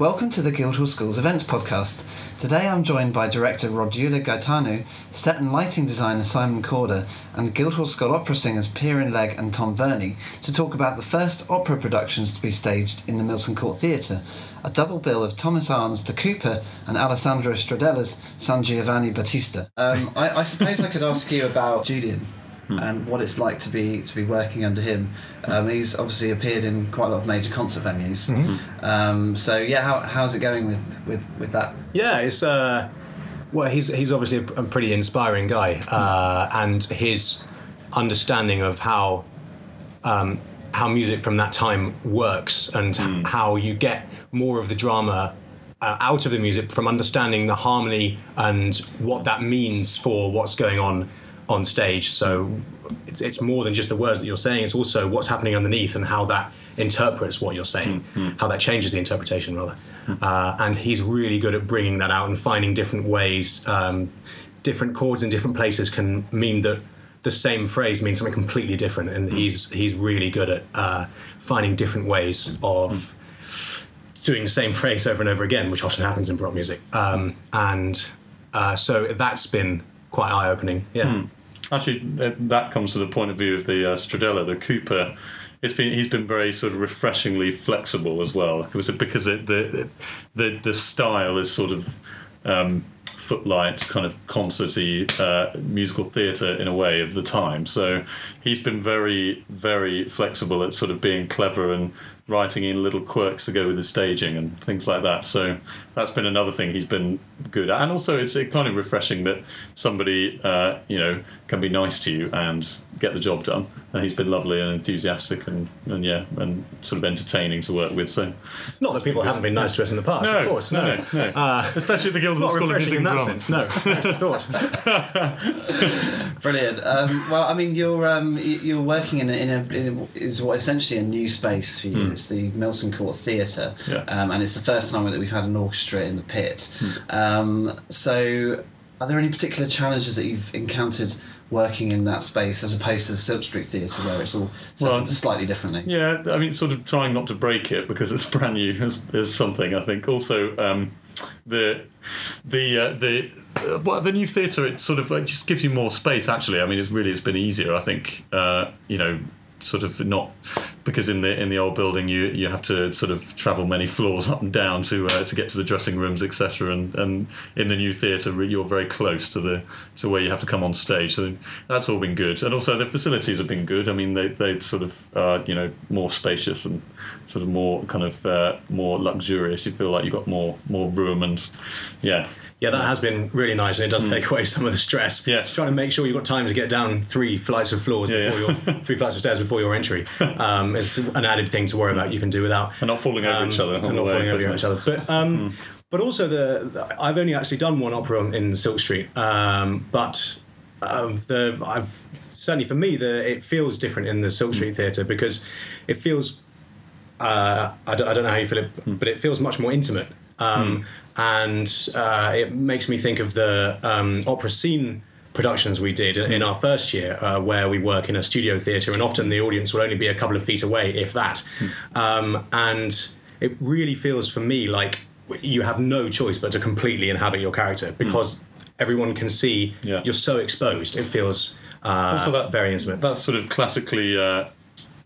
Welcome to the Guildhall School's events podcast. Today I'm joined by director Rodula Gaitanou, set and lighting designer Simon Corder, and Guildhall School opera singers Piran Legg and Tom Verney to talk about the first opera productions to be staged in the Milton Court Theatre, a double bill of Thomas Arne's The Cooper and Alessandro Stradella's San Giovanni Battista. Um, I, I suppose I could ask you about Julian and what it's like to be to be working under him. Um, he's obviously appeared in quite a lot of major concert venues. Um, so yeah, how, how's it going with, with, with that? Yeah, it's uh, well, he's he's obviously a, a pretty inspiring guy, uh, and his understanding of how um, how music from that time works and h- how you get more of the drama. Uh, out of the music from understanding the harmony and what that means for what's going on on stage. So it's, it's more than just the words that you're saying, it's also what's happening underneath and how that interprets what you're saying, how that changes the interpretation, rather. Uh, and he's really good at bringing that out and finding different ways. Um, different chords in different places can mean that the same phrase means something completely different, and he's he's really good at uh, finding different ways of doing the same phrase over and over again, which often happens in Baroque music. Um, and uh, so that's been quite eye opening. Yeah. Actually, that- comes to the point of view of the uh, Stradella, the Cooper. It's been he's been very sort of refreshingly flexible as well. It because it, the the the style is sort of um, footlights, kind of concerty uh, musical theatre in a way of the time. So he's been very very flexible at sort of being clever and writing in little quirks to go with the staging and things like that. So that's been another thing he's been good at. And also, it's kind of refreshing that somebody, uh, you know, can be nice to you and get the job done. And he's been lovely and enthusiastic and, and yeah, and sort of entertaining to work with. So Not that people haven't been nice to us in the past, of course. No, no, no. Uh, especially the Guildhall not School of refreshing Music in that Drama. sense. No, extra thought. Brilliant. Um, well, I mean, you're um, you're working in a, in a, in a is what essentially a new space for you. It's the Milton Court Theatre, Yeah. um, and it's the first time that we've had an orchestra in the pit. Um, so, are there any particular challenges that you've encountered working in that space as opposed to the Silk Street Theatre, where it's all set Well, slightly differently? Yeah, I mean, sort of trying not to break it because it's brand new is, is something. I think also um, the the uh, the uh, well, the new theatre it sort of it just gives you more space. Actually, I mean, it's really it's been easier. I think uh, you know sort of not because in the in the old building you you have to sort of travel many floors up and down to uh, to get to the dressing rooms etc and and in the new theatre you're very close to the to where you have to come on stage. So that's all been good. And also the facilities have been good. I mean they they sort of uh, you know more spacious and sort of more kind of uh, more luxurious. You feel like you've got more more room and yeah. Yeah, that has been really nice, and it does take away some of the stress. Yes. trying to make sure you've got time to get down three flights of floors Yeah, before yeah. your three flights of stairs before your entry. Um, it's an added thing to worry about. You can do without. and not falling over Um, each other and not way, falling over each other. But um, but also the, the- I've only actually done one opera on, in Silk Street, um, but um, the I've certainly for me the it feels different in the Silk Street Theatre because it feels uh, I, don't, I don't know how you feel it, but it feels much more intimate. Um, And uh, it makes me think of the um, opera scene productions we did in our first year, uh, where we work in a studio theatre, and often the audience will only be a couple of feet away, if that. Um, and it really feels for me like you have no choice but to completely inhabit your character because everyone can see Yeah. you're so exposed. It feels uh, Also that- very intimate. that sort of classically uh,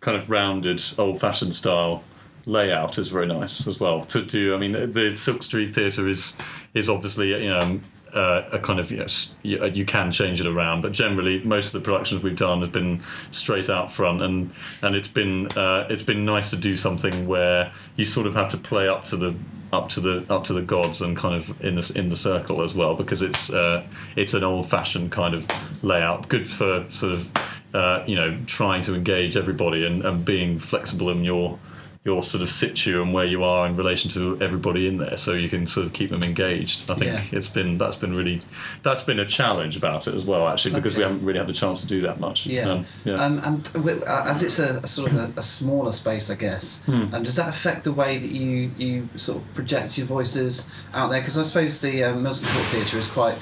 kind of rounded, old-fashioned style layout is very nice as well to do. I mean, the, the Silk Street Theatre is is obviously you know. Uh, a kind of you, know, you, uh, you can change it around, but generally most of the productions we've done have been straight out front, and and it's been uh, it's been nice to do something where you sort of have to play up to the up to the up to the gods and kind of in the in the circle as well because it's uh, it's an old fashioned kind of layout, good for sort of uh, you know trying to engage everybody and, and being flexible in your your sort of situ and where you are in relation to everybody in there, so you can sort of keep them engaged. I think Yeah. it's been that's been really that's been a challenge about it as well, actually, because we haven't really had the chance to do that much. Yeah. Um, yeah. Um, and as it's a, a sort of a, a smaller space, I guess, Hmm. um, does that affect the way that you, you sort of project your voices out there? Because I suppose the um, Milton Court Theatre is quite,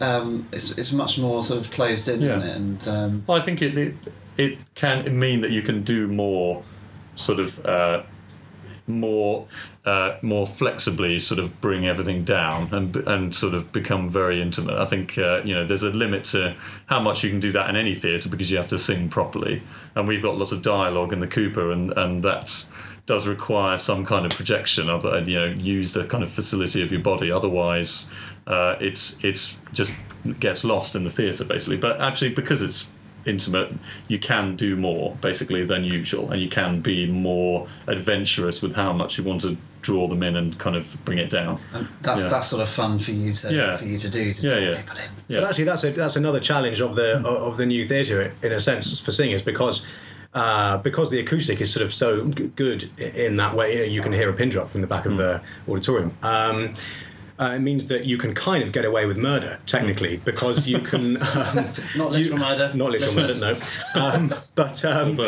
um, it's, it's much more sort of closed in, isn't it? And um, Well, I think it, it it can mean that you can do more sort of uh, more uh, more flexibly sort of bring everything down and and sort of become very intimate. I think uh, you know there's a limit to how much you can do that in any theatre because you have to sing properly, and we've got lots of dialogue in the Cooper, and and that's does require some kind of projection of you know use the kind of facility of your body. Otherwise uh, it's it's just gets lost in the theatre basically. But actually because it's intimate you can do more basically than usual and you can be more adventurous with how much you want to draw them in and kind of bring it down And that's Yeah. that's sort of fun for you to Yeah. for you to do to Yeah, draw yeah. people in. Yeah. But actually, that's a, that's another challenge of the of the new theatre in a sense for singers because. Uh, because the acoustic is sort of so good in that way, you, know, you can hear a pin drop from the back of the auditorium. Um, uh, it means that you can kind of get away with murder technically because you can um, Not literal murder. not literal listeners. murder, no. Um, but um,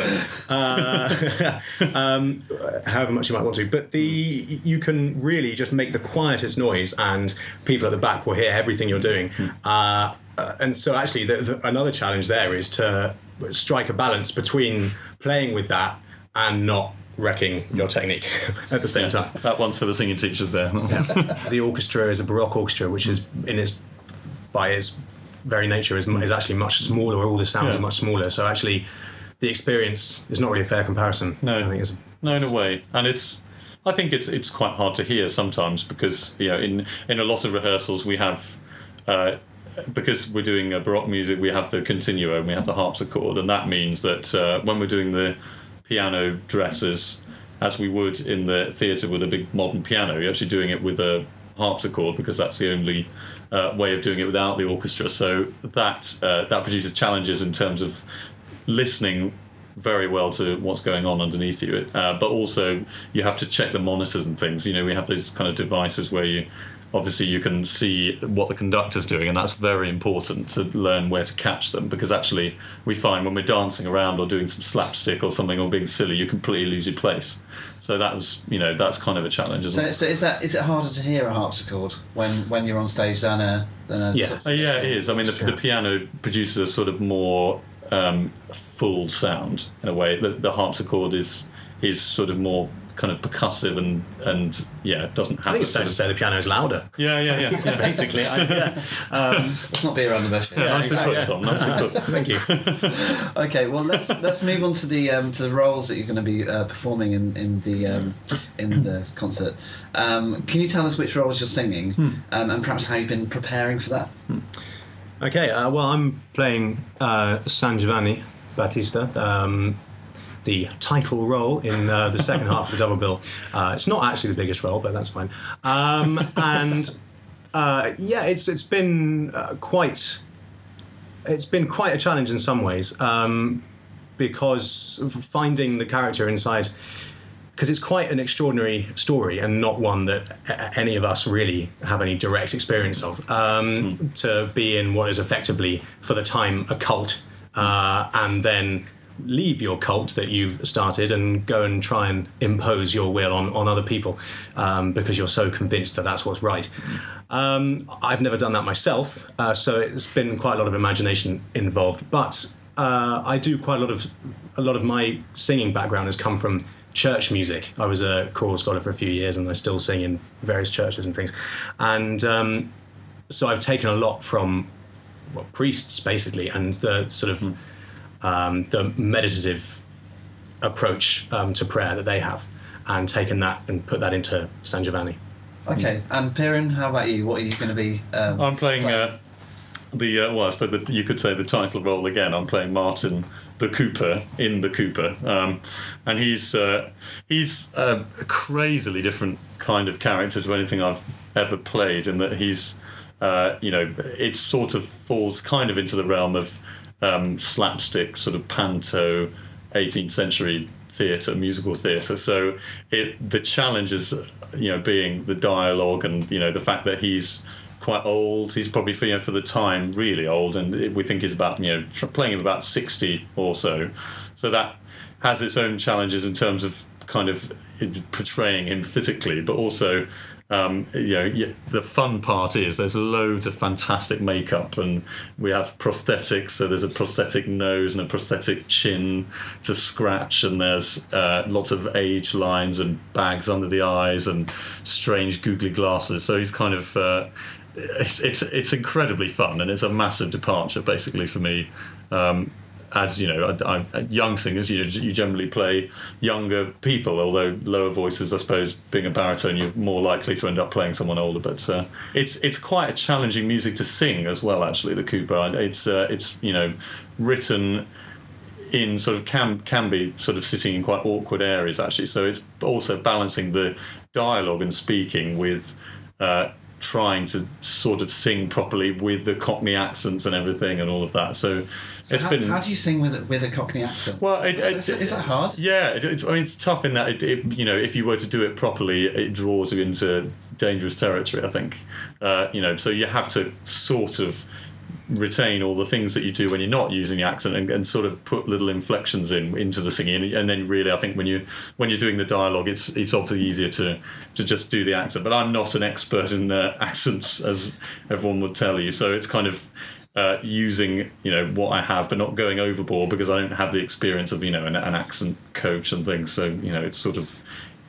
uh, um, however much you might want to. But the you can really just make the quietest noise, and people at the back will hear everything you're doing. Uh, uh, and so, actually, the, the, another challenge there is to strike a balance between playing with that and not wrecking your technique at the same time. that one's for the singing teachers there The orchestra is a baroque orchestra, which is in its by its very nature is, is actually much smaller. All the sounds Yeah. are much smaller. So actually, the experience is not really a fair comparison. No. I think it's No, in a way, and it's. I think it's it's quite hard to hear sometimes because you know in in a lot of rehearsals we have. Uh, because we're doing uh, baroque music, we have the continuo and we have the harpsichord, and that means that uh, when we're doing the piano dresses, as we would in the theatre with a big modern piano, you're actually doing it with a harpsichord because that's the only uh, way of doing it without the orchestra. So that uh, that produces challenges in terms of listening very well to what's going on underneath you. Uh, but also, you have to check the monitors and things. You know, we have those kind of devices where you obviously you can see what the conductor's doing, and that's very important to learn where to catch them because actually, we find when we're dancing around or doing some slapstick or something or being silly, you completely lose your place. So that was, you know, that's kind of a challenge. Isn't So, it? so is that is it harder to hear a harpsichord when, when you're on stage than a than a Yeah. sort of Uh, yeah, it is. I mean, the, the piano produces a sort of more um, full sound in a way. The, the harpsichord is is sort of more kind of percussive and and yeah, doesn't have. I think the it's fair to say the piano is louder. Yeah, yeah, yeah. yeah. Basically, I, yeah. Um, Let's not be around the bush. Yeah, nicely exactly, put, yeah. Tom. Nicely put. thank you. Okay, well let's let's move on to the um, to the roles that you're going to be uh, performing in in the um, in the concert. Um, can you tell us which roles you're singing, Hmm. um, and perhaps how you've been preparing for that? Okay, uh, well, I'm playing uh, San Giovanni Battista, um, the title role in uh, the second half of the double bill. Uh, it's not actually the biggest role, but that's fine. Um, and uh, yeah, it's it's been uh, quite it's been quite a challenge in some ways um, because finding the character inside because it's quite an extraordinary story and not one that a- any of us really have any direct experience of. Um, To be in what is effectively, for the time, a cult, uh, and then leave your cult that you've started and go and try and impose your will on, on other people um, because you're so convinced that that's what's right. Um, I've never done that myself, uh, so it's been quite a lot of imagination involved. But uh, I do quite a lot of a lot of my singing background has come from church music. I was a choral scholar for a few years, and I still sing in various churches and things. And um, so I've taken a lot from well, priests basically, and the sort of um, the meditative approach um, to prayer that they have, and taken that and put that into San Giovanni. Okay, and Piran, how about you? What are you going to be? Um, I'm playing uh, the uh, well, I suppose the, you could say the title role again. I'm playing Martin the Cooper in the Cooper, um, and he's uh, he's a crazily different kind of character to anything I've ever played, in that he's uh, you know it sort of falls kind of into the realm of um, slapstick sort of panto 18th century theatre, musical theatre. So it the challenge is you know being the dialogue and you know the fact that he's quite old. He's probably for, you know, for the time really old, and it- we think he's about you know playing at about 60 or so. So that has its own challenges in terms of kind of portraying him physically, but also um, you know, the fun part is there's loads of fantastic makeup, and we have prosthetics. So there's a prosthetic nose and a prosthetic chin to scratch, and there's uh, lots of age lines and bags under the eyes and strange googly glasses. So he's kind of. Uh, it's, it's it's incredibly fun and it's a massive departure basically for me um, as you know, I, I, young singers, you, you generally play younger people, although lower voices, I suppose, being a baritone, you're more likely to end up playing someone older. But uh, it's it's quite a challenging music to sing as well. Actually, the Cooper, it's uh, it's you know written in sort of can can be sort of sitting in quite awkward areas actually. So it's also balancing the dialogue and speaking with. Uh, trying to sort of sing properly with the Cockney accents and everything and all of that. So, so it's how, been. How do you sing with it, with a Cockney accent? Well, it, it, is, is, that hard? Yeah, it, it's, I mean, it's tough in that you know if you were to do it properly, it draws you into dangerous territory. I think, uh, you know, so you have to sort of retain all the things that you do when you're not using the accent and, and, sort of put little inflections in into the singing. And then really I think when you when you're doing the dialogue it's it's obviously easier to to just do the accent. But I'm not an expert in uh, accents as everyone would tell you. So it's kind of uh, using you know what I have, but not going overboard because I don't have the experience of you know an, an accent coach and things. So you know it's sort of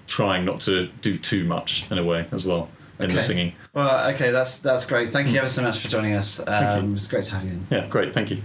trying not to do too much in a way as well in okay. the singing. Well, okay, that's that's great. Thank you ever so much for joining us. Um, it's great to have you. In. Yeah, great. Thank you.